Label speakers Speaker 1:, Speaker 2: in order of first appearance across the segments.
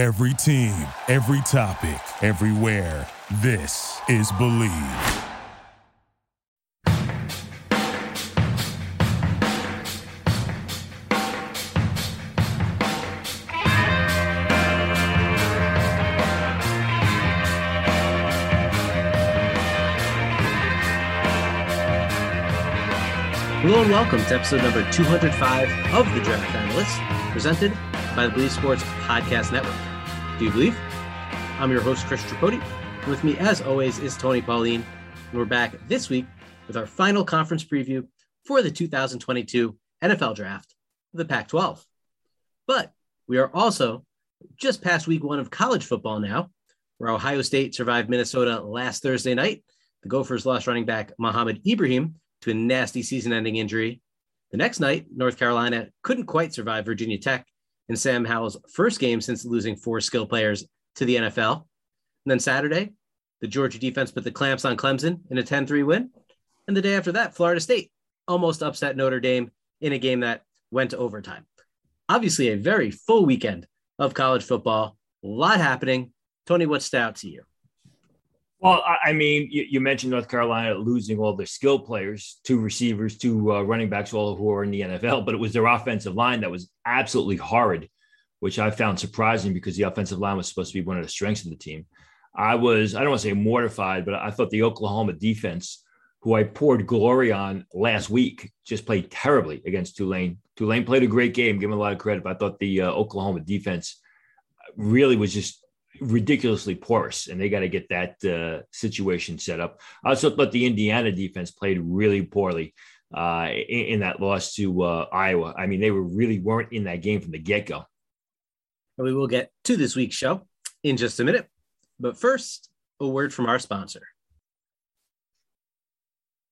Speaker 1: Every team, every topic, everywhere. This is Bleav.
Speaker 2: Hello and welcome to episode number 205 of the Draft Analysts, presented by the Bleav Sports Podcast Network. Do you believe? I'm your host, Chris Tripodi. With me, as always, is Tony Pauline. And we're back this week with our final conference preview for the 2022 NFL Draft, the Pac 12. But we are also just past week one of college football now, where Ohio State survived Minnesota last Thursday night. The Gophers lost running back Mohamed Ibrahim to a nasty season ending injury. The next night, North Carolina couldn't quite survive Virginia Tech in Sam Howell's first game since losing four skill players to the NFL. And then Saturday, the Georgia defense put the clamps on Clemson in a 10 3 win. And the day after that, Florida State almost upset Notre Dame in a game that went to overtime. Obviously, a very full weekend of college football. A lot happening. Tony, what's out to you?
Speaker 3: Well, I mean, you, mentioned North Carolina losing all their skill players, two receivers, two uh, running backs, all who are in the NFL, but it was their offensive line that was absolutely horrid, which I found surprising because the offensive line was supposed to be one of the strengths of the team. I was, I don't want to say mortified, but I thought the Oklahoma defense, who I poured glory on last week, just played terribly against Tulane. Tulane played a great game, give them a lot of credit, but I thought the uh, Oklahoma defense really was just ridiculously porous, and they got to get that uh, situation set up. I also thought the Indiana defense played really poorly uh, in, in, that loss to uh, Iowa. I mean, they were really weren't in that game from the get go.
Speaker 2: And We will get to this week's show in just a minute, but first, a word from our sponsor.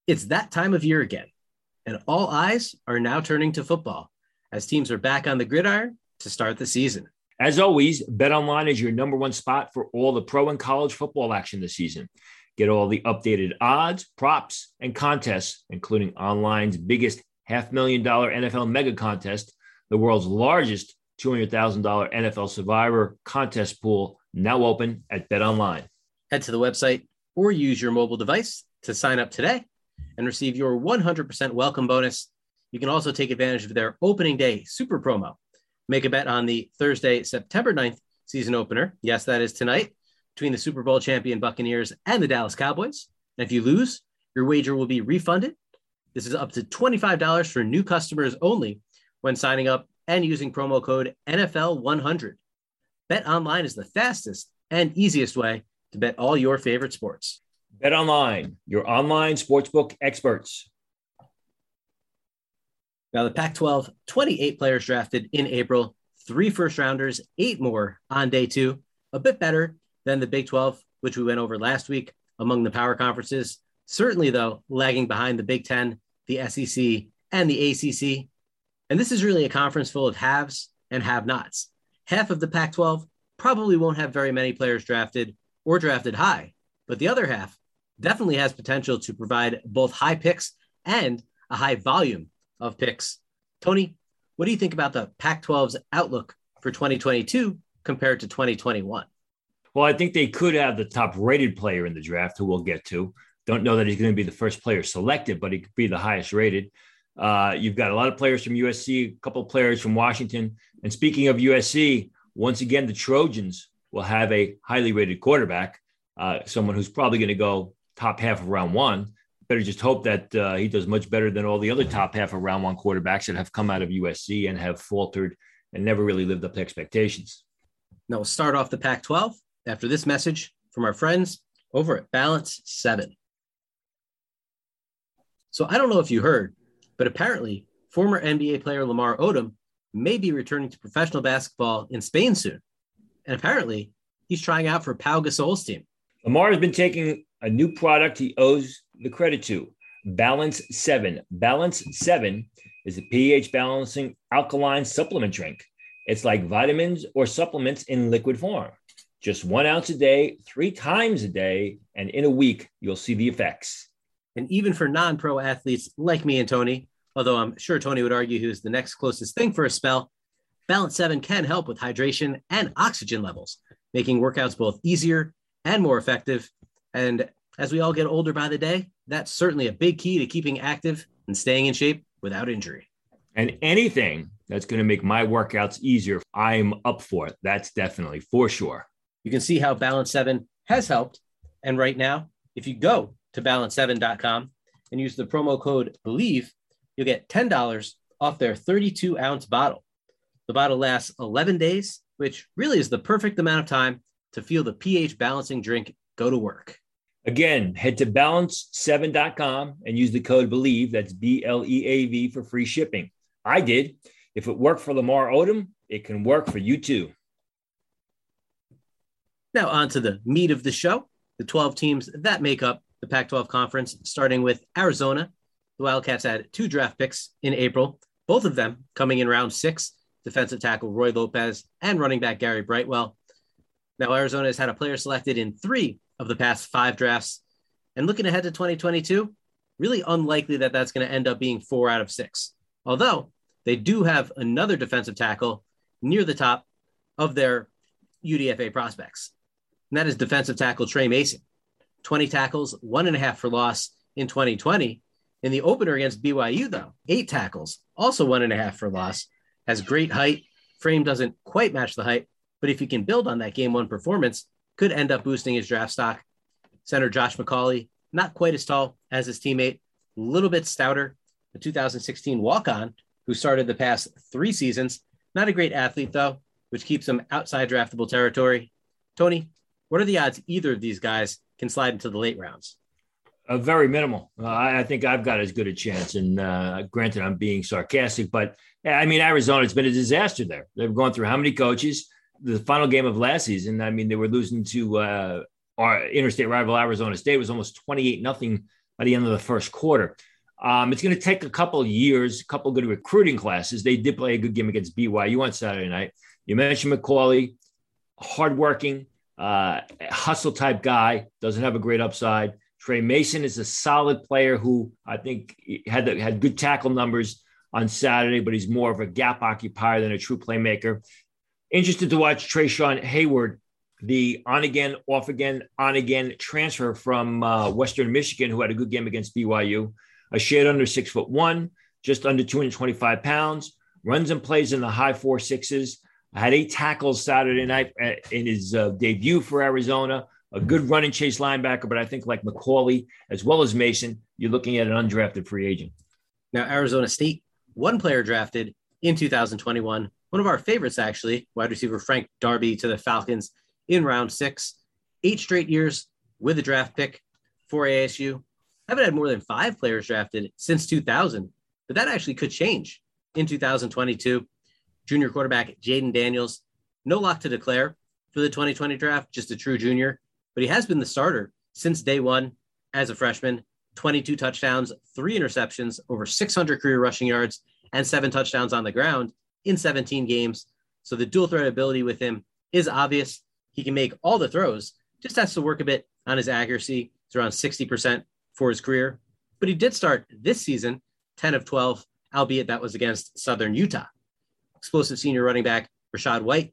Speaker 2: It's that time of year again, and all eyes are now turning to football as teams are back on the gridiron to start the season.
Speaker 3: As always, BetOnline is your number one spot for all the pro and college football action this season. Get all the updated odds, props, and contests, including online's biggest half million dollar NFL mega contest, the world's largest $200,000 NFL survivor contest pool, now open at BetOnline.
Speaker 2: Head to the website or use your mobile device to sign up today and receive your 100% welcome bonus. You can also take advantage of their opening day super promo Make a bet on the Thursday, September 9th season opener. Yes, that is tonight between the Super Bowl champion Buccaneers and the Dallas Cowboys. And if you lose, your wager will be refunded. This is up to $25 for new customers only when signing up and using promo code NFL100. Bet online is the fastest and easiest way to bet all your favorite sports.
Speaker 3: Bet online, your online sportsbook experts.
Speaker 2: Now, the Pac 12, 28 players drafted in April, three first rounders, eight more on day two, a bit better than the Big 12, which we went over last week among the power conferences. Certainly, though, lagging behind the Big 10, the SEC, and the ACC. And this is really a conference full of haves and have nots. Half of the Pac 12 probably won't have very many players drafted or drafted high, but the other half definitely has potential to provide both high picks and a high volume of picks. Tony, what do you think about the Pac 12's outlook for 2022 compared to 2021?
Speaker 3: Well, I think they could have the top rated player in the draft, who we'll get to. Don't know that he's going to be the first player selected, but he could be the highest rated. Uh, you've got a lot of players from USC, a couple of players from Washington. And speaking of USC, once again, the Trojans will have a highly rated quarterback, uh, someone who's probably going to go top half of round one better just hope that uh, he does much better than all the other top half of round one quarterbacks that have come out of USC and have faltered and never really lived up to expectations.
Speaker 2: Now we'll start off the Pac 12 after this message from our friends over at Balance 7. So I don't know if you heard, but apparently former NBA player Lamar Odom may be returning to professional basketball in Spain soon. And apparently he's trying out for Pau Gasol's team.
Speaker 3: Lamar has been taking a new product he owes the credit to. Balance 7. Balance 7 is a pH balancing alkaline supplement drink. It's like vitamins or supplements in liquid form. Just one ounce a day, three times a day, and in a week, you'll see the effects.
Speaker 2: And even for non pro athletes like me and Tony, although I'm sure Tony would argue was the next closest thing for a spell, Balance 7 can help with hydration and oxygen levels, making workouts both easier and more effective. And as we all get older by the day, that's certainly a big key to keeping active and staying in shape without injury.
Speaker 3: And anything that's going to make my workouts easier, I'm up for it. That's definitely for sure.
Speaker 2: You can see how Balance 7 has helped. And right now, if you go to balance7.com and use the promo code BLEAV, you'll get $10 off their 32 ounce bottle. The bottle lasts 11 days, which really is the perfect amount of time to feel the pH balancing drink go to work.
Speaker 3: Again, head to balance7.com and use the code BLEAV, that's B L E A V, for free shipping. I did. If it worked for Lamar Odom, it can work for you too.
Speaker 2: Now, on to the meat of the show the 12 teams that make up the Pac 12 conference, starting with Arizona. The Wildcats had two draft picks in April, both of them coming in round six defensive tackle Roy Lopez and running back Gary Brightwell. Now, Arizona has had a player selected in three of the past five drafts. And looking ahead to 2022, really unlikely that that's going to end up being four out of six. Although they do have another defensive tackle near the top of their UDFA prospects. And that is defensive tackle Trey Mason. 20 tackles, one and a half for loss in 2020. In the opener against BYU, though, eight tackles, also one and a half for loss, has great height. Frame doesn't quite match the height, but if he can build on that game one performance, could end up boosting his draft stock. Center Josh McCauley, not quite as tall as his teammate, a little bit stouter. The 2016 walk on, who started the past three seasons. Not a great athlete, though, which keeps him outside draftable territory. Tony, what are the odds either of these guys can slide into the late rounds?
Speaker 3: Uh, very minimal. Uh, I, I, think I've got as good a chance. And uh, granted, I'm being sarcastic, but I mean, Arizona—it's been a disaster there. They've gone through how many coaches? The final game of last season, I mean, they were losing to uh, our interstate rival Arizona State. It was almost 28 nothing by the end of the first quarter. Um, it's going to take a couple years, a couple good recruiting classes. They did play a good game against BYU on Saturday night. You mentioned McCauley, hardworking, uh, hustle type guy, doesn't have a great upside. Trey Mason is a solid player who I think had had good tackle numbers on Saturday, but he's more of a gap occupier than a true playmaker. Interested to watch Treshaun Hayward, the on again, off again, on again transfer from uh, Western Michigan, who had a good game against BYU. A shade under six foot one, just under 225 pounds, runs and plays in the high four sixes. Had eight tackles Saturday night uh, in his uh, debut for Arizona. A good running chase linebacker, but I think like McCauley as well as Mason, you're looking at an undrafted free agent.
Speaker 2: Now, Arizona State, one player drafted in 2021, one of our favorites actually, wide receiver Frank Darby to the Falcons in round six, eight straight years with a draft pick for ASU. I haven't had more than five players drafted since 2000, but that actually could change in 2022 junior quarterback Jayden Daniels. No lock to declare for the 2020 draft, just a true junior, but he has been the starter since day one as a freshman. 22 touchdowns, three interceptions, over 600 career rushing yards, and seven touchdowns on the ground in 17 games. So the dual threat ability with him is obvious. He can make all the throws, just has to work a bit on his accuracy. It's around 60% for his career. But he did start this season 10 of 12, albeit that was against Southern Utah explosive senior running back Rachaad White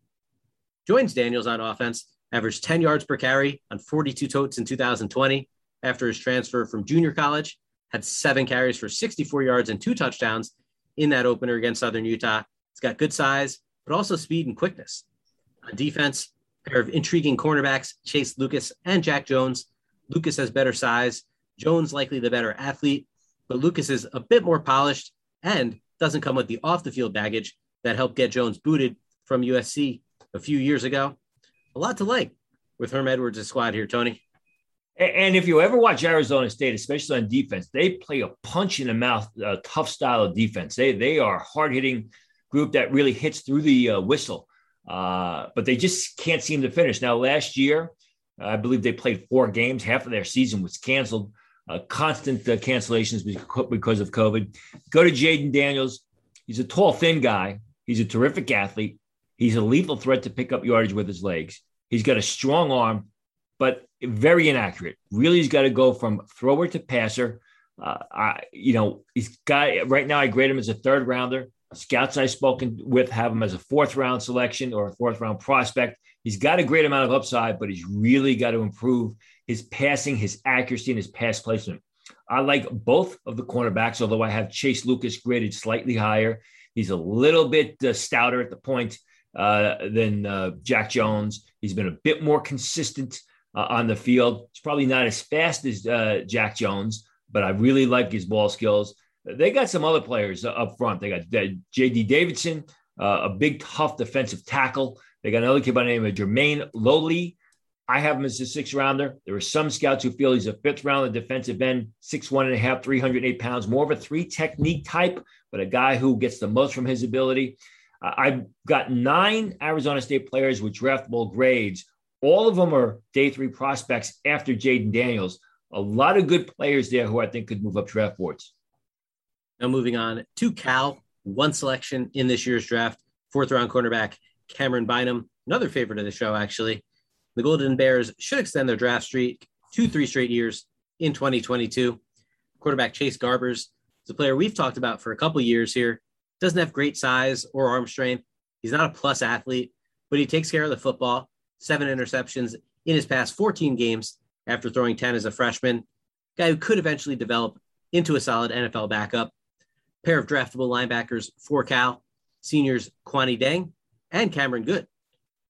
Speaker 2: joins Daniels on offense, averaged 10 yards per carry on 42 totes in 2020 after his transfer from junior college, had seven carries for 64 yards and two touchdowns in that opener against Southern Utah. He's got good size, but also speed and quickness. On defense, pair of intriguing cornerbacks, Chase Lucas and Jack Jones. Lucas has better size, Jones likely the better athlete, but Lucas is a bit more polished and doesn't come with the off the field baggage that helped get Jones booted from USC a few years ago. A lot to like with Herm Edwards' squad here, Tony.
Speaker 3: And if you ever watch Arizona State, especially on defense, they play a punch in the mouth, uh, tough style of defense. They they are hard hitting group that really hits through the uh, whistle, uh, but they just can't seem to finish. Now, last year, I believe they played four games. Half of their season was canceled. Uh, constant uh, cancellations because of COVID. Go to Jayden Daniels. He's a tall, thin guy, He's a terrific athlete. He's a lethal threat to pick up yardage with his legs. He's got a strong arm, but very inaccurate. Really, he's got to go from thrower to passer. Uh, I, you know, he's got right now. I grade him as a third rounder. Scouts I've spoken with have him as a fourth round selection or a fourth round prospect. He's got a great amount of upside, but he's really got to improve his passing, his accuracy, and his pass placement. I like both of the cornerbacks, although I have Chase Lucas graded slightly higher. He's a little bit uh, stouter at the point uh, than uh, Jack Jones. He's been a bit more consistent uh, on the field. He's probably not as fast as uh, Jack Jones, but I really like his ball skills. They got some other players up front. They got uh, J.D. Davidson, a big, tough defensive tackle. They got another kid by the name of Jermayne Lole. I have him as a six rounder. There are some scouts who feel he's a fifth rounder defensive end, six one and a half, 308 pounds, more of a three technique type, but a guy who gets the most from his ability. Uh, I've got nine Arizona State players with draftable grades. All of them are day three prospects after Jayden Daniels. A lot of good players there who I think could move up draft boards.
Speaker 2: Now moving on to Cal, one selection in this year's draft, fourth round cornerback Camryn Bynum, another favorite of the show actually. The Golden Bears should extend their draft streak to three straight years in 2022. Quarterback Chase Garbers is a player we've talked about for a couple years here. Doesn't have great size or arm strength. He's not a plus athlete, but he takes care of the football. Seven interceptions in his past 14 games after throwing 10 as a freshman. Guy who could eventually develop into a solid NFL backup. Pair of draftable linebackers for Cal, seniors Kuony Deng and Cameron Goode.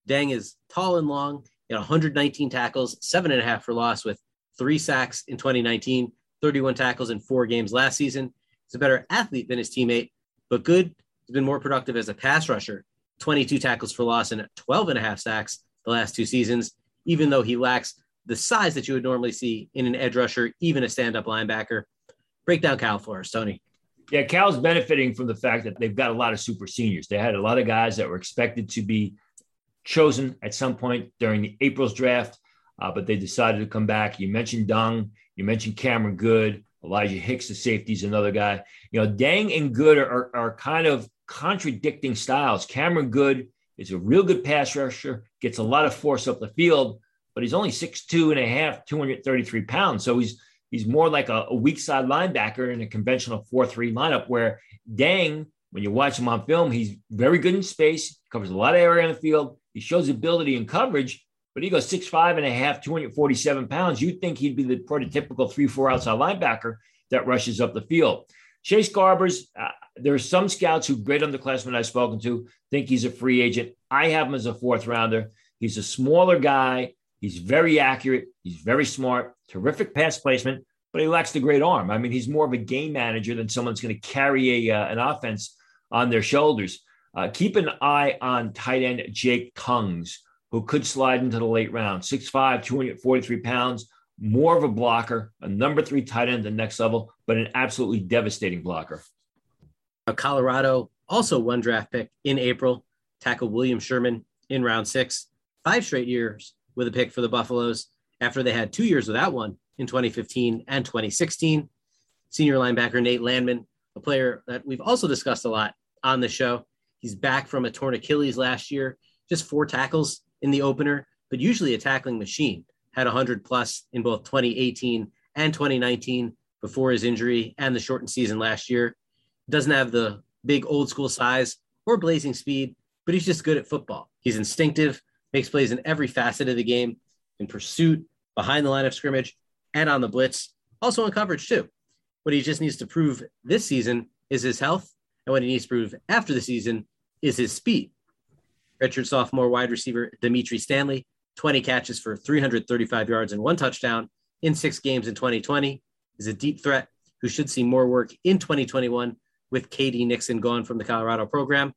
Speaker 2: Deng is tall and long had 119 tackles, seven and a half for loss with three sacks in 2019, 31 tackles in four games last season. He's a better athlete than his teammate, but Goode has been more productive as a pass rusher, 22 tackles for loss and 12 and a half sacks the last two seasons, even though he lacks the size that you would normally see in an edge rusher, even a stand up linebacker. Break down Cal for us, Tony.
Speaker 3: Yeah, Cal's benefiting from the fact that they've got a lot of super seniors. They had a lot of guys that were expected to be chosen at some point during the April's draft, uh, but they decided to come back. You mentioned Deng, you mentioned Cameron Goode, Elijah Hicks, the safety, is another guy. You know, Dang and Goode are, are, are kind of contradicting styles. Cameron Goode is a real good pass rusher, gets a lot of force up the field, but he's only 6'2 and a half, 233 pounds. So he's he's more like a, a weak side linebacker in a conventional 4-3 lineup where Dang, when you watch him on film, he's very good in space, covers a lot of area on the field, he shows ability in coverage, but he goes six and a half, 247 pounds. You'd think he'd be the prototypical three, four outside linebacker that rushes up the field. Chase Garbers, uh, there are some scouts who great underclassmen I've spoken to think he's a free agent. I have him as a fourth rounder. He's a smaller guy. He's very accurate. He's very smart, terrific pass placement, but he lacks the great arm. I mean, he's more of a game manager than someone's going to carry a, uh, an offense on their shoulders. Uh, keep an eye on tight end Jake Tonges, who could slide into the late round. 6'5, 243 pounds, more of a blocker, a number three tight end the next level, but an absolutely devastating blocker.
Speaker 2: Colorado also one draft pick in April, tackle William Sherman in round six, five straight years with a pick for the Buffaloes after they had two years without one in 2015 and 2016. Senior linebacker Nate Landman, a player that we've also discussed a lot on the show, He's back from a torn Achilles last year, just four tackles in the opener, but usually a tackling machine. Had 100 plus in both 2018 and 2019 before his injury and the shortened season last year. Doesn't have the big old school size or blazing speed, but he's just good at football. He's instinctive, makes plays in every facet of the game, in pursuit, behind the line of scrimmage, and on the blitz, also in coverage too. What he just needs to prove this season is his health, and what he needs to prove after the season is his speed. Richard sophomore wide receiver Dimitri Stanley, 20 catches for 335 yards and one touchdown in six games in 2020, is a deep threat who should see more work in 2021 with K.D. Nixon gone from the Colorado program.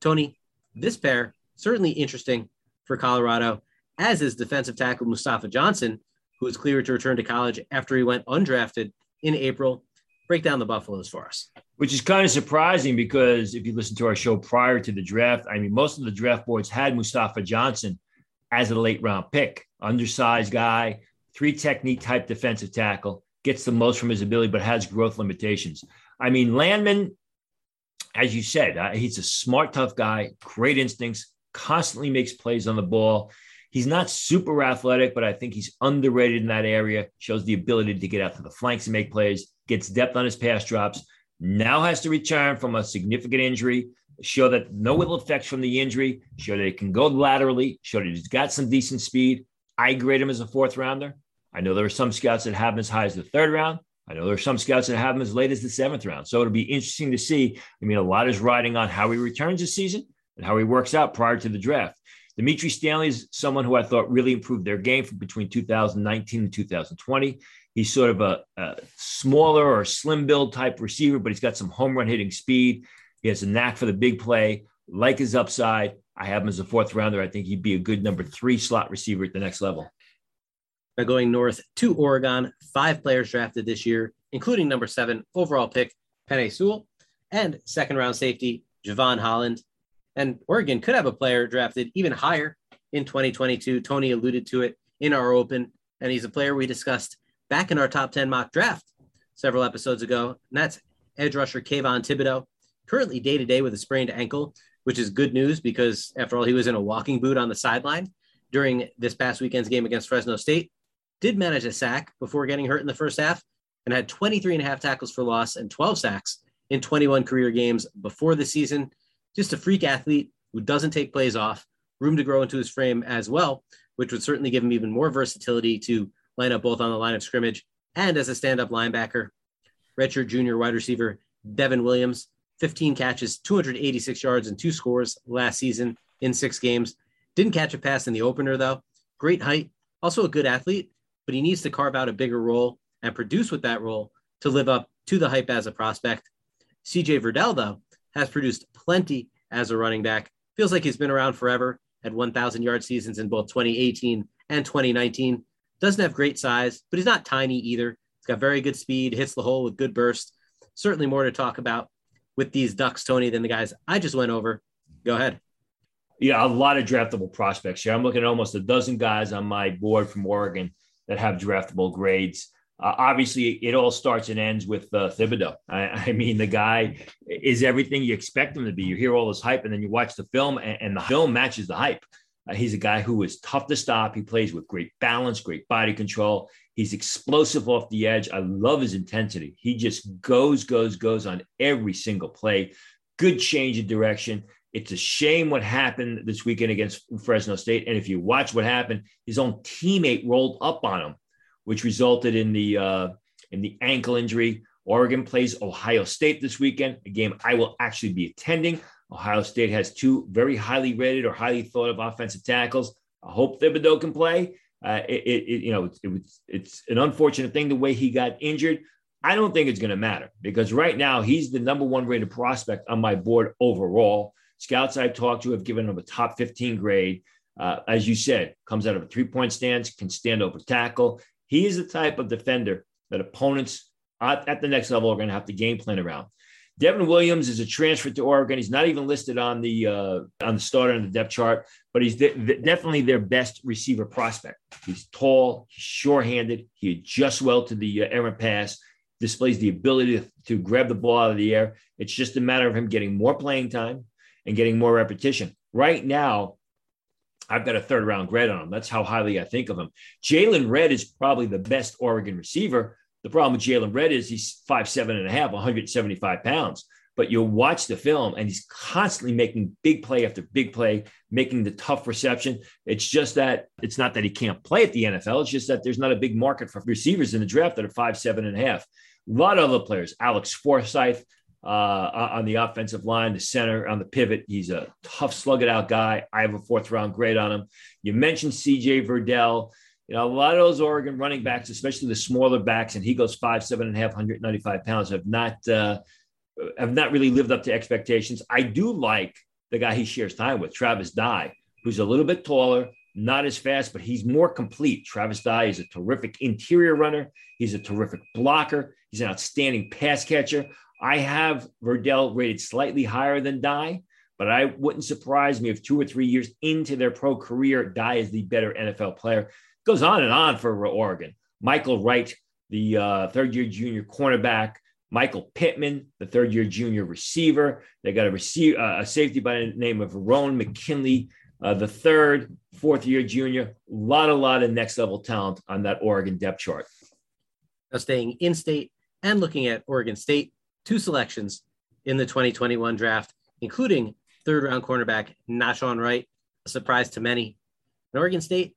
Speaker 2: Tony, this pair certainly interesting for Colorado, as is defensive tackle Mustafa Johnson, who was cleared to return to college after he went undrafted in April. Break down the Buffaloes for us
Speaker 3: which is kind of surprising because if you listen to our show prior to the draft, I mean, most of the draft boards had Mustafa Johnson as a late round pick, undersized guy, three technique type defensive tackle, gets the most from his ability, but has growth limitations. I mean, Landman, as you said, uh, he's a smart, tough guy, great instincts, constantly makes plays on the ball. He's not super athletic, but I think he's underrated in that area. Shows the ability to get out to the flanks and make plays, gets depth on his pass drops now has to return from a significant injury, show that no ill effects from the injury, show that he can go laterally, show that he's got some decent speed. I grade him as a fourth rounder. I know there are some scouts that have him as high as the third round. I know there are some scouts that have him as late as the seventh round. So it'll be interesting to see. I mean, a lot is riding on how he returns this season and how he works out prior to the draft. Dimitri Stanley is someone who I thought really improved their game from between 2019 and 2020. He's sort of a, a smaller or slim build type receiver, but he's got some home run hitting speed. He has a knack for the big play, like his upside. I have him as a fourth rounder. I think he'd be a good number three slot receiver at the next level.
Speaker 2: Now going north to Oregon, five players drafted this year, including number seven overall pick Penei Sewell and second round safety Jevon Holland. And Oregon could have a player drafted even higher in 2022. Tony alluded to it in our open, and he's a player we discussed back in our top 10 mock draft several episodes ago. And that's edge rusher Kayvon Thibodeaux, currently day to day with a sprained ankle, which is good news because, after all, he was in a walking boot on the sideline during this past weekend's game against Fresno State. Did manage a sack before getting hurt in the first half and had 23 and a half tackles for loss and 12 sacks in 21 career games before the season just a freak athlete who doesn't take plays off, room to grow into his frame as well, which would certainly give him even more versatility to line up both on the line of scrimmage and as a stand up linebacker. Redshirt junior wide receiver Devon Williams, 15 catches, 286 yards, and two scores last season in six games. Didn't catch a pass in the opener, though. Great height, also a good athlete, but he needs to carve out a bigger role and produce with that role to live up to the hype as a prospect. CJ Verdell, though, has produced plenty as a running back. Feels like he's been around forever, had 1,000 yard seasons in both 2018 and 2019. Doesn't have great size, but he's not tiny either. He's got very good speed, hits the hole with good burst. Certainly more to talk about with these Ducks, Tony, than the guys I just went over. Go ahead.
Speaker 3: Yeah, a lot of draftable prospects here. I'm looking at almost a dozen guys on my board from Oregon that have draftable grades. Uh, obviously, it all starts and ends with uh, Thibodeaux. I, I, mean, the guy is everything you expect him to be. You hear all this hype, and then you watch the film, and, and the film matches the hype. Uh, he's a guy who is tough to stop. He plays with great balance, great body control. He's explosive off the edge. I love his intensity. He just goes, goes, goes on every single play. Good change of direction. It's a shame what happened this weekend against Fresno State. And if you watch what happened, his own teammate rolled up on him which resulted in the uh, in the ankle injury. Oregon plays Ohio State this weekend, a game I will actually be attending. Ohio State has two very highly rated or highly thought of offensive tackles. I hope Thibodeaux can play. Uh, it, it, you know, it it's an unfortunate thing the way he got injured. I don't think it's going to matter because right now he's the number one rated prospect on my board overall. Scouts I've talked to have given him a top 15 grade. Uh, as you said, comes out of a three point stance, can stand over tackle. He is the type of defender that opponents at, at the next level are going to have to game plan around. Devon Williams is a transfer to Oregon. He's not even listed on the uh, on the starter and the depth chart, but he's de- definitely their best receiver prospect. He's tall, he's sure-handed, he adjusts well to the uh, errant pass, displays the ability to, to grab the ball out of the air. It's just a matter of him getting more playing time and getting more repetition. Right now, I've got a third round grade on him. That's how highly I think of him. Jaylon Redd is probably the best Oregon receiver. The problem with Jaylon Redd is he's five, seven and a half, 175 pounds. But you'll watch the film and he's constantly making big play after big play, making the tough reception. It's just that it's not that he can't play at the NFL. It's just that there's not a big market for receivers in the draft that are five, seven and a half. A lot of other players, Alex Forsyth, uh, on the offensive line, the center, on the pivot. He's a tough, slug it out guy. I have a fourth round grade on him. You mentioned CJ Verdell. You know, a lot of those Oregon running backs, especially the smaller backs, and he goes five, seven and a half, 195 pounds, have not uh, have not really lived up to expectations. I do like the guy he shares time with, Travis Dye, who's a little bit taller, not as fast, but he's more complete. Travis Dye is a terrific interior runner. He's a terrific blocker. He's an outstanding pass catcher. I have Verdell rated slightly higher than Dye, but I wouldn't surprise me if two or three years into their pro career, Dye is the better NFL player. Goes on and on for Oregon. Mykael Wright, the uh, third year junior cornerback. Mycah Pittman, the third year junior receiver. They got a, receive, uh, a safety by the name of Verone McKinley, uh, the third, fourth year junior. A lot, a lot of next level talent on that Oregon depth chart.
Speaker 2: Now, staying in state and looking at Oregon State, two selections in the 2021 draft, including third round cornerback Nahshon Wright, a surprise to many. And Oregon State,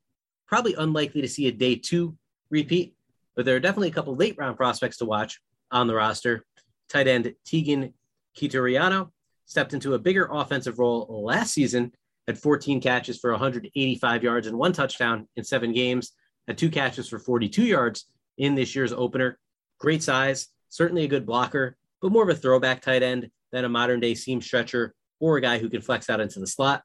Speaker 2: probably unlikely to see a day two repeat, but there are definitely a couple late round prospects to watch on the roster. Tight end Teagan Quitoriano stepped into a bigger offensive role last season, had 14 catches for 185 yards and one touchdown in seven games, had two catches for 42 yards in this year's opener. Great size, certainly a good blocker, but more of a throwback tight end than a modern day seam stretcher or a guy who can flex out into the slot.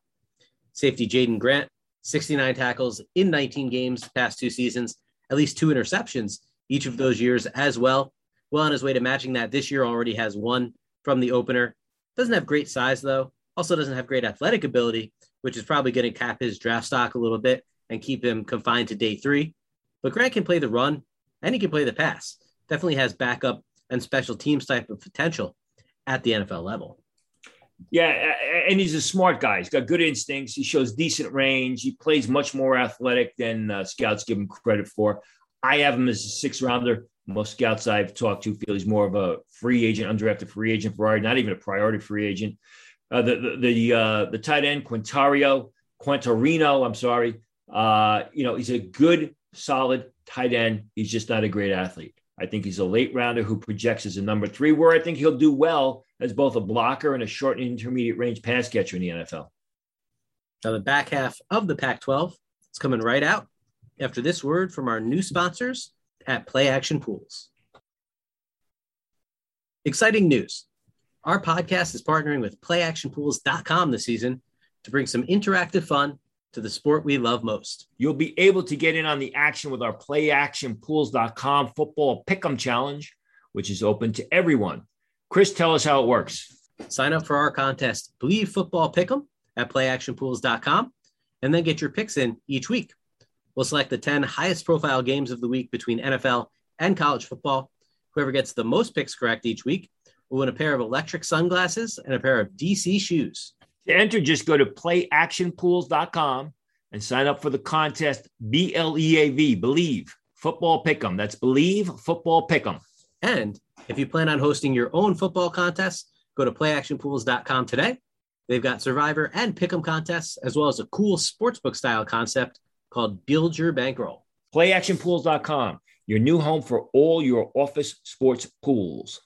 Speaker 2: Safety Jaydon Grant, 69 tackles in 19 games past two seasons, at least two interceptions each of those years as well. Well on his way to matching that this year, already has one from the opener. Doesn't have great size though. Also doesn't have great athletic ability, which is probably going to cap his draft stock a little bit and keep him confined to day three. But Grant can play the run and he can play the pass. Definitely has backup and special teams type of potential at the NFL level.
Speaker 3: Yeah, and he's a smart guy. He's got good instincts. He shows decent range. He plays much more athletic than uh, scouts give him credit for. I have him as a six rounder. Most scouts I've talked to feel he's more of a free agent, undrafted free agent, priority, not even a priority free agent. Uh, the the the, uh, the tight end Quintario Quintarino, I'm sorry. Uh, you know, he's a good, solid tight end. He's just not a great athlete. I think he's a late rounder who projects as a number three, where I think he'll do well as both a blocker and a short and intermediate range pass catcher in the NFL.
Speaker 2: Now, the back half of the Pac 12 is coming right out after this word from our new sponsors at Play Action Pools. Exciting news. Our podcast is partnering with playactionpools.com this season to bring some interactive fun to the sport we love most.
Speaker 3: You'll be able to get in on the action with our playactionpools.com football pick'em challenge, which is open to everyone. Chris, tell us how it works.
Speaker 2: Sign up for our contest, Bleav Football Pick'em at playactionpools.com, and then get your picks in each week. We'll select the 10 highest profile games of the week between NFL and college football. Whoever gets the most picks correct each week will win a pair of electric sunglasses and a pair of DC shoes.
Speaker 3: To enter, just go to playactionpools.com and sign up for the contest B L E A V, Bleav Football Pick'em. That's Bleav Football Pick'em.
Speaker 2: And if you plan on hosting your own football contest, go to playactionpools.com today. They've got Survivor and Pick'em contests, as well as a cool sportsbook style concept called Build Your Bankroll.
Speaker 3: Playactionpools.com, your new home for all your office sports pools.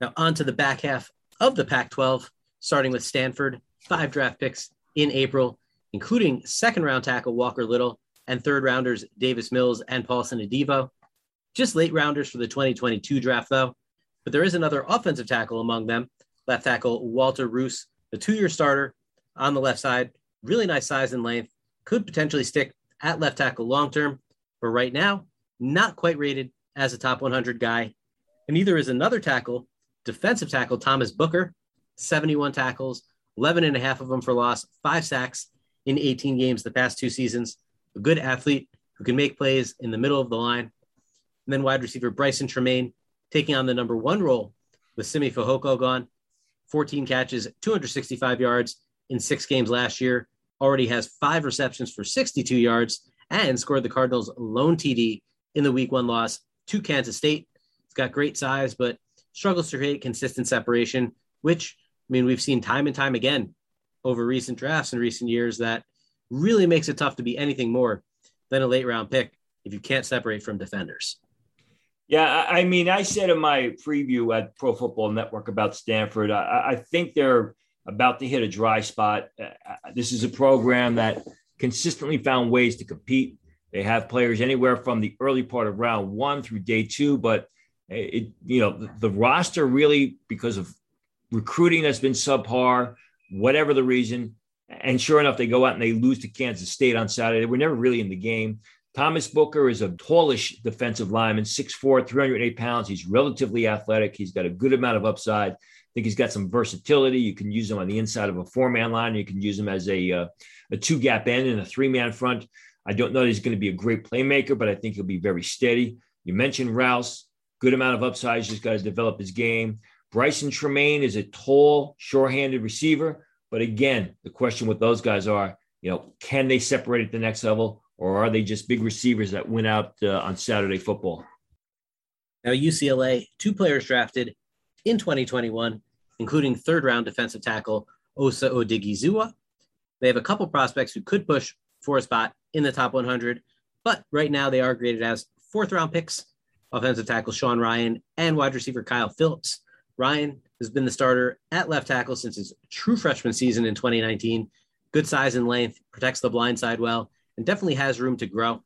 Speaker 2: Now, on to the back half of the Pac 12 starting with Stanford, five draft picks in April, including second round tackle Walker Little and third rounders Davis Mills and Paulson Adebo. Just late rounders for the 2022 draft, though. But there is another offensive tackle among them, left tackle Walter Rouse, the two year starter on the left side. Really nice size and length. Could potentially stick at left tackle long term, but right now, not quite rated as a top 100 guy. And neither is another tackle, defensive tackle Thomas Booker, 71 tackles, 11 and a half of them for loss, five sacks in 18 games the past two seasons. A good athlete who can make plays in the middle of the line. And then wide receiver Brycen Tremayne taking on the number one role with Simi Fehoko gone. 14 catches, 265 yards in six games last year. Already has five receptions for 62 yards and scored the Cardinals' lone TD in the week one loss to Kansas State. He's got great size, but struggles to create consistent separation, which I mean, we've seen time and time again over recent drafts in recent years that really makes it tough to be anything more than a late round pick if you can't separate from defenders.
Speaker 3: Yeah, I mean, I said in my preview at Pro Football Network about Stanford, I, I think they're about to hit a dry spot. Uh, this is a program that consistently found ways to compete. They have players anywhere from the early part of round one through day two, but it, you know, the, the roster really, because of recruiting that's been subpar, whatever the reason. And sure enough, they go out and they lose to Kansas State on Saturday. We're never really in the game. Thomas Booker is a tallish defensive lineman, 6'4, 308 pounds. He's relatively athletic. He's got a good amount of upside. I think he's got some versatility. You can use him on the inside of a four man line. You can use him as a, uh, a two gap end and a three man front. I don't know that he's going to be a great playmaker, but I think he'll be very steady. You mentioned Rouse, good amount of upside. He's just got to develop his game. Brycen Tremayne is a tall, sure-handed receiver. But again, the question with those guys are, you know, can they separate at the next level, or are they just big receivers that went out uh, on Saturday football?
Speaker 2: Now, UCLA, two players drafted in 2021, including third round defensive tackle Osa Odighizuwa. They have a couple prospects who could push for a spot in the top 100, but right now they are graded as fourth round picks offensive tackle Sean Rhyan and wide receiver Kyle Philips. Rhyan has been the starter at left tackle since his true freshman season in 2019. Good size and length, protects the blind side well, and definitely has room to grow.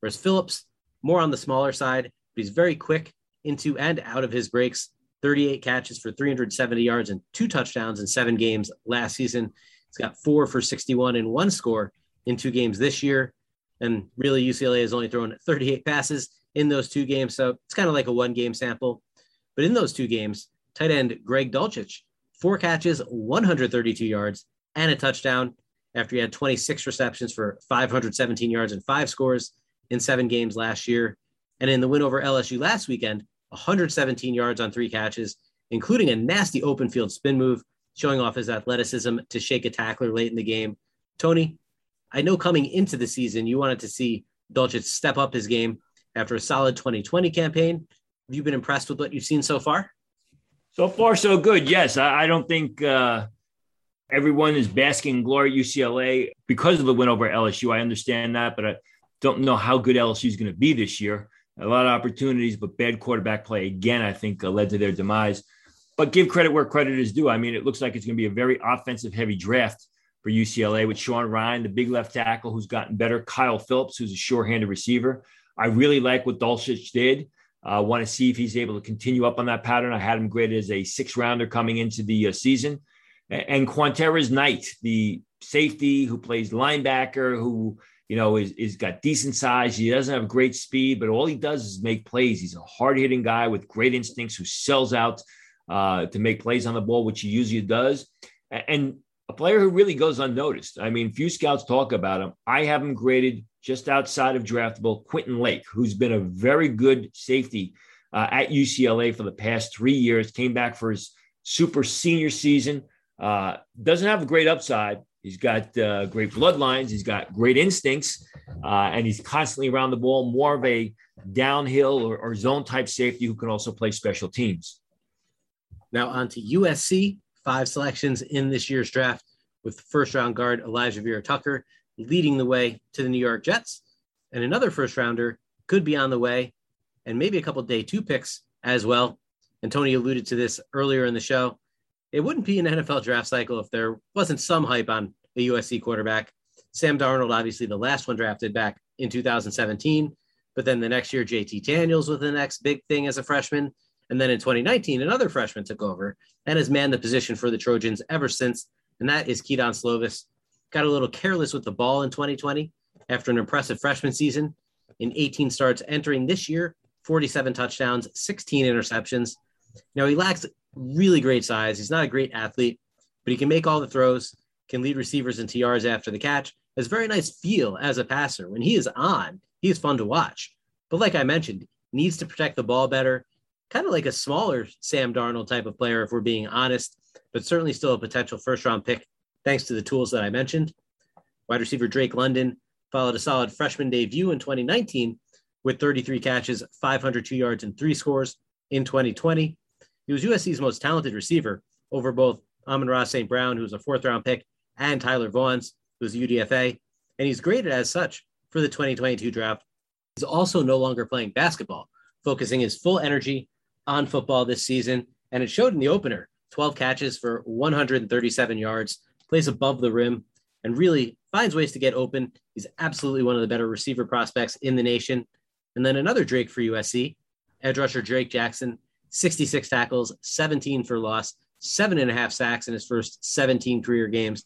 Speaker 2: Whereas Philips, more on the smaller side, but he's very quick into and out of his breaks. 38 catches for 370 yards and two touchdowns in seven games last season. He's got four for 61 and one score in two games this year. And really, UCLA has only thrown 38 passes in those two games. So it's kind of like a one game sample. But in those two games, tight end Greg Dulcich, four catches, 132 yards, and a touchdown after he had 26 receptions for 517 yards and five scores in seven games last year. And in the win over LSU last weekend, 117 yards on three catches, including a nasty open field spin move, showing off his athleticism to shake a tackler late in the game. Tony, I know coming into the season, you wanted to see Dulcich step up his game after a solid 2020 campaign. Have you been impressed with what you've seen so far?
Speaker 3: So far, so good. Yes, I, I don't think uh, everyone is basking in glory at UCLA because of the win over LSU. I understand that, but I don't know how good LSU is going to be this year. A lot of opportunities, but bad quarterback play again, I think, uh, led to their demise. But give credit where credit is due. I mean, it looks like it's going to be a very offensive heavy draft for UCLA with Sean Rhyan, the big left tackle who's gotten better, Kyle Philips, who's a sure handed receiver. I really like what Dulcich did. I uh, want to see if he's able to continue up on that pattern. I had him graded as a six rounder coming into the uh, season. And Qwuantrezz Knight, the safety who plays linebacker, who you know is, is got decent size. He doesn't have great speed, but all he does is make plays. He's a hard hitting guy with great instincts who sells out uh, to make plays on the ball, which he usually does. And player who really goes unnoticed. I mean, few scouts talk about him. I have him graded just outside of draftable, Quentin Lake, who's been a very good safety uh, at UCLA for the past three years, came back for his super senior season. Uh, doesn't have a great upside. He's got uh, great bloodlines. He's got great instincts, uh, and he's constantly around the ball. More of a downhill or, or zone type safety who can also play special teams.
Speaker 2: Now on to USC. Five selections in this year's draft with first round guard Elijah Vera-Tucker leading the way to the New York Jets. And another first rounder could be on the way, and maybe a couple day two picks as well. And Tony alluded to this earlier in the show. It wouldn't be an NFL draft cycle if there wasn't some hype on a USC quarterback. Sam Darnold, obviously the last one drafted back in 2017, but then the next year, JT Daniels was the next big thing as a freshman. And then in 2019, another freshman took over and has manned the position for the Trojans ever since. And that is Kedon Slovis, got a little careless with the ball in 2020 after an impressive freshman season. In 18 starts entering this year, 47 touchdowns, 16 interceptions. Now, he lacks really great size. He's not a great athlete, but he can make all the throws, can lead receivers into yards after the catch, has very nice feel as a passer. When he is on, he is fun to watch. But like I mentioned, needs to protect the ball better, kind of like a smaller Sam Darnold type of player, if we're being honest, but certainly still a potential first round pick thanks to the tools that I mentioned. Wide receiver Drake London followed a solid freshman debut in 2019 with 33 catches, 502 yards, and three scores in 2020. He was USC's most talented receiver over both Amon-Ra St. Brown, who was a fourth round pick, and Tyler Vaughns, who's a UDFA. And he's graded as such for the 2022 draft. He's also no longer playing basketball, focusing his full energy on football this season. And it showed in the opener 12 catches for 137 yards, plays above the rim, and really finds ways to get open. He's absolutely one of the better receiver prospects in the nation. And then another Drake for USC, edge rusher Drake Jackson, 66 tackles, 17 for loss, seven and a half sacks in his first 17 career games.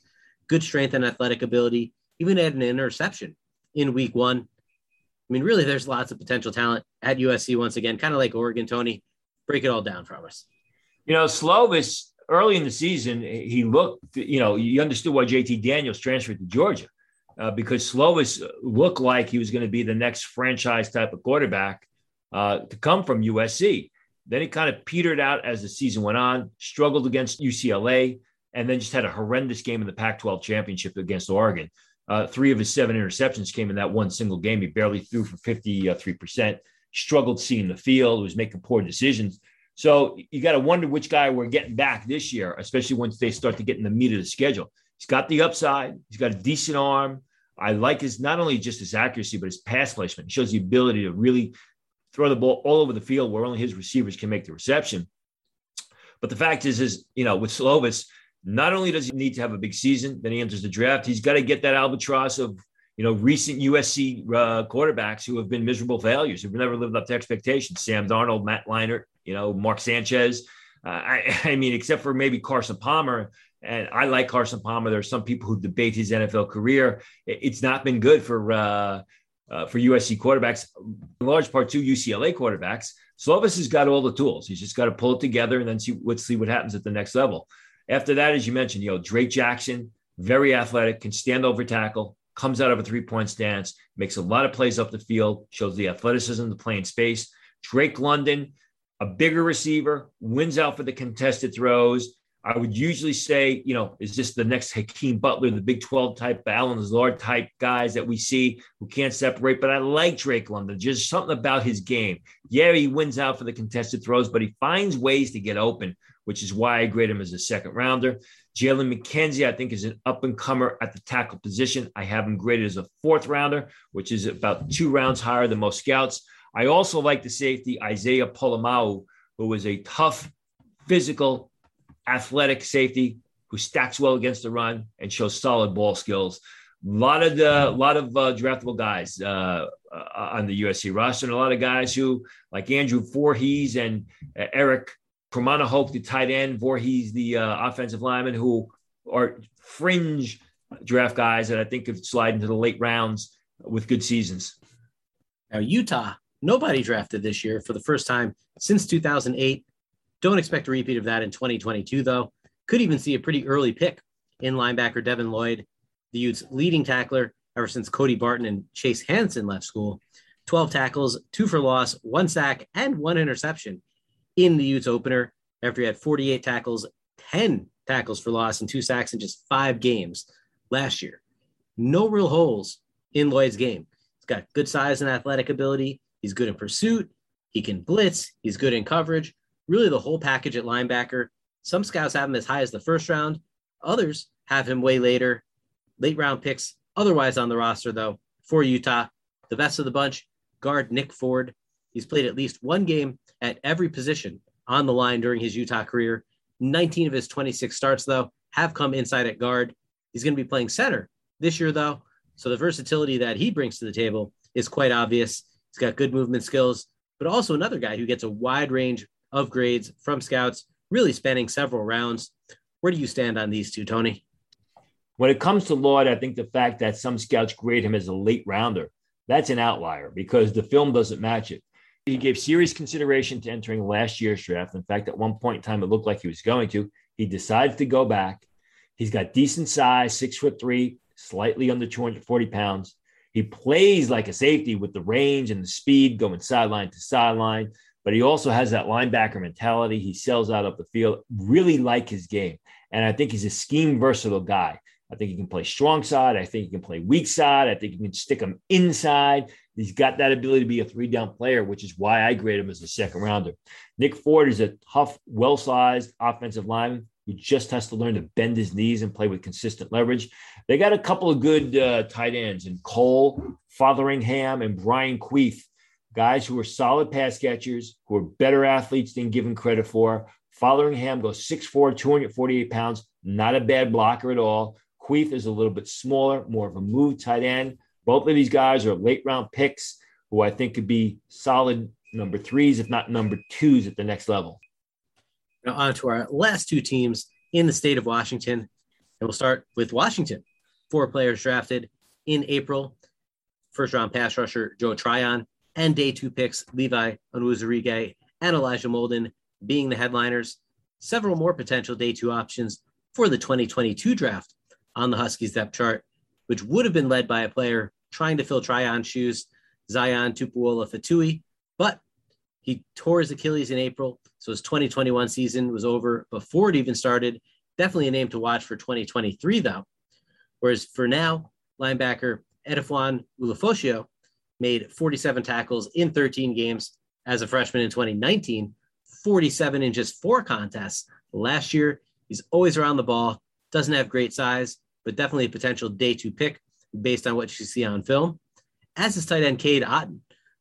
Speaker 2: Good strength and athletic ability, even had an interception in week one. I mean, really, there's lots of potential talent at USC once again, kind of like Oregon. Tony, break it all down for us.
Speaker 3: You know, Slovis early in the season, he looked, you know, you understood why JT Daniels transferred to Georgia uh, because Slovis looked like he was going to be the next franchise type of quarterback uh, to come from USC. Then he kind of petered out as the season went on, struggled against UCLA, and then just had a horrendous game in the Pac 12 championship against Oregon. Uh, three of his seven interceptions came in that one single game. He barely threw for 53%. struggled seeing the field, was making poor decisions. So you got to wonder which guy we're getting back this year, especially once they start to get in the meat of the schedule. He's got the upside. He's got a decent arm. I like his not only just his accuracy, but his pass placement. He shows the ability to really throw the ball all over the field where only his receivers can make the reception. But the fact is, is you know, with Slovis, not only does he need to have a big season, then he enters the draft. He's got to get that albatross of you know recent USC uh, quarterbacks who have been miserable failures, who've never lived up to expectations. Sam Darnold, Matt Leinart, you know, Mark Sanchez. Uh, I, I mean, except for maybe Carson Palmer, and I like Carson Palmer. There are some people who debate his NFL career. It's not been good for uh, uh, for USC quarterbacks, in large part to UCLA quarterbacks. Slovis has got all the tools. He's just got to pull it together and then see let's see what happens at the next level. After that, as you mentioned, you know Drake Jackson, very athletic, can stand over tackle, comes out of a three point stance, makes a lot of plays up the field, shows the athleticism to play in space. Drake London, a bigger receiver, wins out for the contested throws I would usually say, you know, is this the next Hakeem Butler, the Big 12 type, Allen Lazard type guys that we see who can't separate? But I like Drake London. Just something about his game. Yeah, he wins out for the contested throws, but he finds ways to get open, which is why I grade him as a second rounder. Jalen McKenzie, I think, is an up and comer at the tackle position. I have him graded as a fourth rounder, which is about two rounds higher than most scouts. I also like the safety Isaiah Pola-Mao, who is a tough, physical, athletic safety who stacks well against the run and shows solid ball skills. A lot of the, a lot of uh, draftable guys uh, uh, on the USC roster, and a lot of guys who, like Andrew Vorhees and uh, Eric Hope, the tight end, Vorhees, the uh, offensive lineman, who are fringe draft guys that I think could slide into the late rounds with good seasons.
Speaker 2: Now, Utah, nobody drafted this year for the first time since 2008. Don't expect a repeat of that in 2022, though. Could even see a pretty early pick in linebacker Devin Lloyd, the Utes' leading tackler ever since Cody Barton and Chase Hansen left school. 12 tackles, two for loss, one sack, and one interception in the Utes opener after he had 48 tackles, 10 tackles for loss, and two sacks in just five games last year. No real holes in Lloyd's game. He's got good size and athletic ability. He's good in pursuit. He can blitz. He's good in coverage really the whole package at linebacker. Some scouts have him as high as the first round, others have him way later, late round picks. Otherwise, on the roster, though, for Utah, the best of the bunch, guard Nick Ford. He's played at least one game at every position on the line during his Utah career. 19 of his 26 starts, though, have come inside at guard. He's going to be playing center this year, though. So the versatility that he brings to the table is quite obvious. He's got good movement skills, but also another guy who gets a wide range of grades from scouts, really spanning several rounds. Where do you stand on these two, Tony?
Speaker 3: When it comes to Lloyd, I think the fact that some scouts grade him as a late rounder, that's an outlier because the film doesn't match it. He gave serious consideration to entering last year's draft. In fact, at one point in time, it looked like he was going to. He decided to go back. He's got decent size, six foot three, slightly under 240 pounds. He plays like a safety with the range and the speed going sideline to sideline but he also has that linebacker mentality. He sells out up the field. Really like his game. And I think he's a scheme versatile guy. I think he can play strong side. I think he can play weak side. I think you can stick him inside. He's got that ability to be a three down player, which is why I grade him as a second rounder. Nick Ford is a tough, well sized offensive lineman who just has to learn to bend his knees and play with consistent leverage. They got a couple of good uh, tight ends in Cole, Fotheringham, and Brian Kuithe guys who are solid pass catchers, who are better athletes than given credit for. Fotheringham goes 6'4, 248 pounds, not a bad blocker at all. Kuithe is a little bit smaller, more of a move tight end. Both of these guys are late round picks who I think could be solid number threes, if not number twos at the next level.
Speaker 2: Now, on to our last two teams in the state of Washington. And we'll start with Washington. Four players drafted in April. First round pass rusher Joe Tryon, and day two picks, Levi Onwuzurike and Elijah Molden being the headliners. Several more potential day two options for the 2022 draft on the Huskies depth chart, which would have been led by a player trying to fill Tryon's shoes, Zion Tupuola Fetui, but he tore his Achilles in April, so his 2021 season was over before it even started. Definitely a name to watch for 2023, though. Whereas for now, linebacker Edefuan Ulofoshio made 47 tackles in 13 games as a freshman in 2019, 47 in just four contests. Last year, he's always around the ball, doesn't have great size, but definitely a potential day two pick based on what you see on film. As is tight end Cade Otton,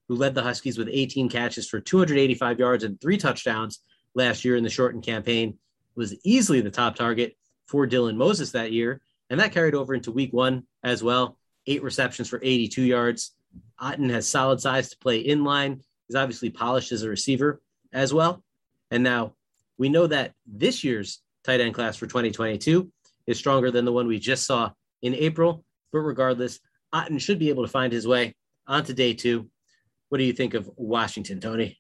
Speaker 2: who led the Huskies with 18 catches for 285 yards and three touchdowns last year in the shortened campaign, was easily the top target for Dylan Morris that year. And that carried over into week one as well. Eight receptions for 82 yards. Otton has solid size to play in line. He's obviously polished as a receiver as well. And now we know that this year's tight end class for 2022 is stronger than the one we just saw in April. But regardless, Otton should be able to find his way onto day two. What do you think of Washington, Tony?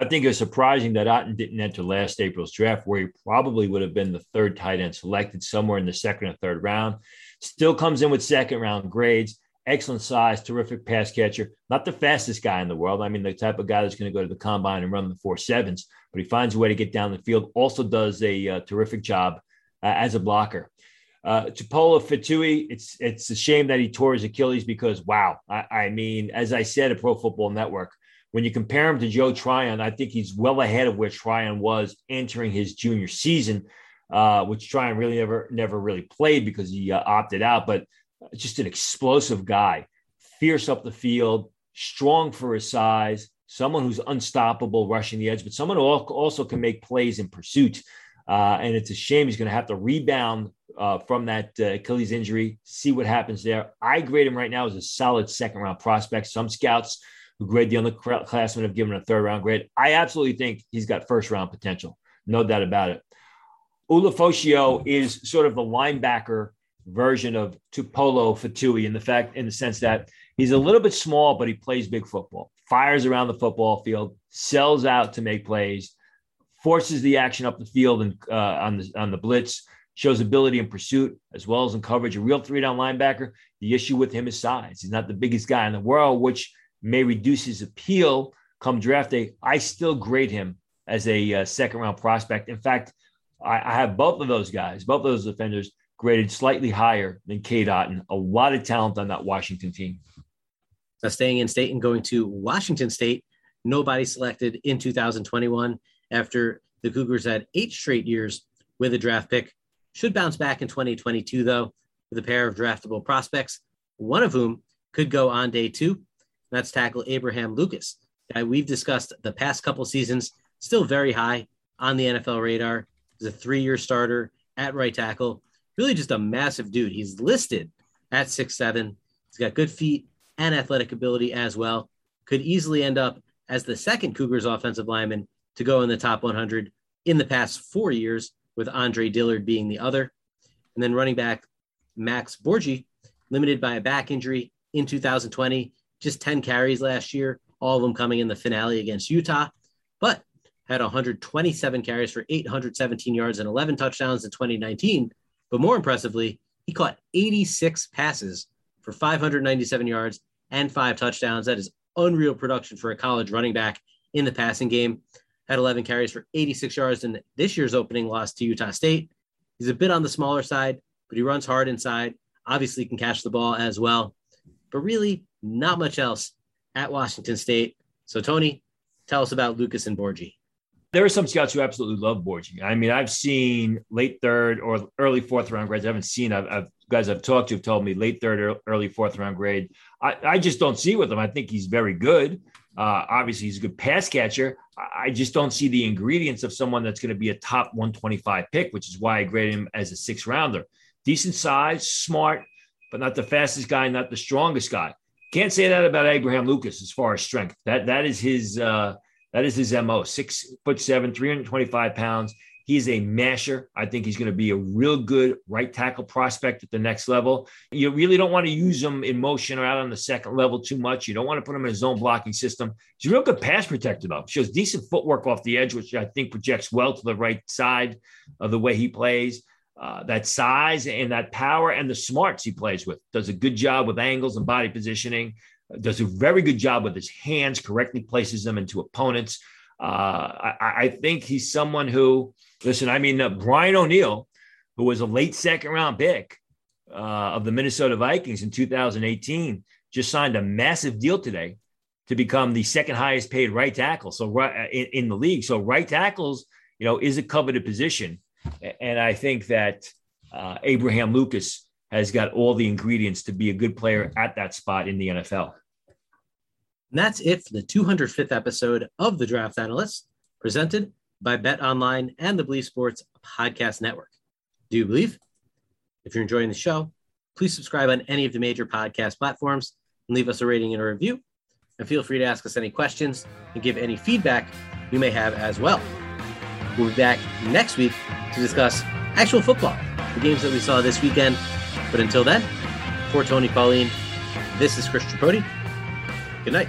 Speaker 3: I think it's surprising that Otton didn't enter last April's draft, where he probably would have been the third tight end selected somewhere in the second or third round. Still comes in with second round grades. Excellent size, terrific pass catcher. Not the fastest guy in the world. I mean, the type of guy that's going to go to the combine and run the four sevens, but he finds a way to get down the field. Also, does a uh, terrific job uh, as a blocker. Uh, Tupuola Fetui, it's it's a shame that he tore his Achilles because wow, I, I mean, as I said at Pro Football Network, when you compare him to Joe Tryon, I think he's well ahead of where Tryon was entering his junior season, uh, which Tryon really never never really played because he uh, opted out. But just an explosive guy, fierce up the field, strong for his size, someone who's unstoppable rushing the edge, but someone who also can make plays in pursuit. Uh, and it's a shame he's going to have to rebound uh, from that uh, Achilles injury, see what happens there. I grade him right now as a solid second round prospect. Some scouts who grade the underclassmen have given a third round grade. I absolutely think he's got first round potential. No doubt about it. Ulofoshio is sort of the linebacker version of Tupuola Fetui in the fact, in the sense that he's a little bit small, but he plays big football, fires around the football field, sells out to make plays, forces the action up the field and uh, on the on the blitz, shows ability in pursuit as well as in coverage. A real three down linebacker. The issue with him is size. He's not the biggest guy in the world, which may reduce his appeal come draft day. I still grade him as a uh, second round prospect. In fact, I, I, have both of those guys, both of those defenders graded slightly higher than Cade Otton. A lot of talent on that Washington team.
Speaker 2: Now, staying in state and going to Washington State, nobody selected in 2021 after the Cougars had eight straight years with a draft pick. Should bounce back in 2022, though, with a pair of draftable prospects, one of whom could go on day two. That's tackle Abraham Lucas, guy we've discussed the past couple seasons, still very high on the NFL radar. He's a three year starter at right tackle. Really just a massive dude. He's listed at six seven. He's got good feet and athletic ability as well. Could easily end up as the second Cougars offensive lineman to go in the top 100 in the past four years, with Andre Dillard being the other. And then running back Max Borghi, limited by a back injury in 2020, just 10 carries last year, all of them coming in the finale against Utah, but had 127 carries for 817 yards and 11 touchdowns in 2019. But more impressively, he caught 86 passes for 597 yards and five touchdowns. That is unreal production for a college running back in the passing game. Had 11 carries for 86 yards in this year's opening loss to Utah State. He's a bit on the smaller side, but he runs hard inside. Obviously, can catch the ball as well. But really, not much else at Washington State. So, Tony, tell us about Lucas and Borghi.
Speaker 3: There are some scouts who absolutely love Borghi. I mean, I've seen late third or early fourth round grades. I haven't seen, I've, I've guys I've talked to have told me late third, or early fourth round grade. I, I just don't see with him. I think he's very good. Uh, obviously, he's a good pass catcher. I just don't see the ingredients of someone that's going to be a top 125 pick, which is why I grade him as a six rounder. Decent size, smart, but not the fastest guy, not the strongest guy. Can't say that about Abraham Lucas as far as strength. That that is his uh, that is his mo. Six foot seven, three hundred pounds. He's a masher. I think he's going to be a real good right tackle prospect at the next level. You really don't want to use him in motion or out on the second level too much. You don't want to put him in a zone blocking system. He's a real good pass protector, though. Shows decent footwork off the edge, which I think projects well to the right side of the way he plays. Uh, that size and that power and the smarts he plays with. Does a good job with angles and body positioning. Does a very good job with his hands, correctly places them into opponents. Uh, I, I, think he's someone who, listen, I mean, uh, Brian O'Neill, who was a late second round pick uh, of the Minnesota Vikings in 2018, just signed a massive deal today to become the second highest paid right tackle. So right in, in the league. So right tackles, you know, is a coveted position. And I think that uh, Abraham Lucas has got all the ingredients to be a good player at that spot in the NFL.
Speaker 2: And that's it for the 205th episode of the Draft Analyst, presented by Bet Online and the Bleav Sports Podcast Network. Do you Bleav? If you're enjoying the show, please subscribe on any of the major podcast platforms and leave us a rating and a review. And feel free to ask us any questions and give any feedback you may have as well. We'll be back next week to discuss actual football, the games that we saw this weekend. But until then, for Tony Pauline, this is Chris Tripodi. Good night.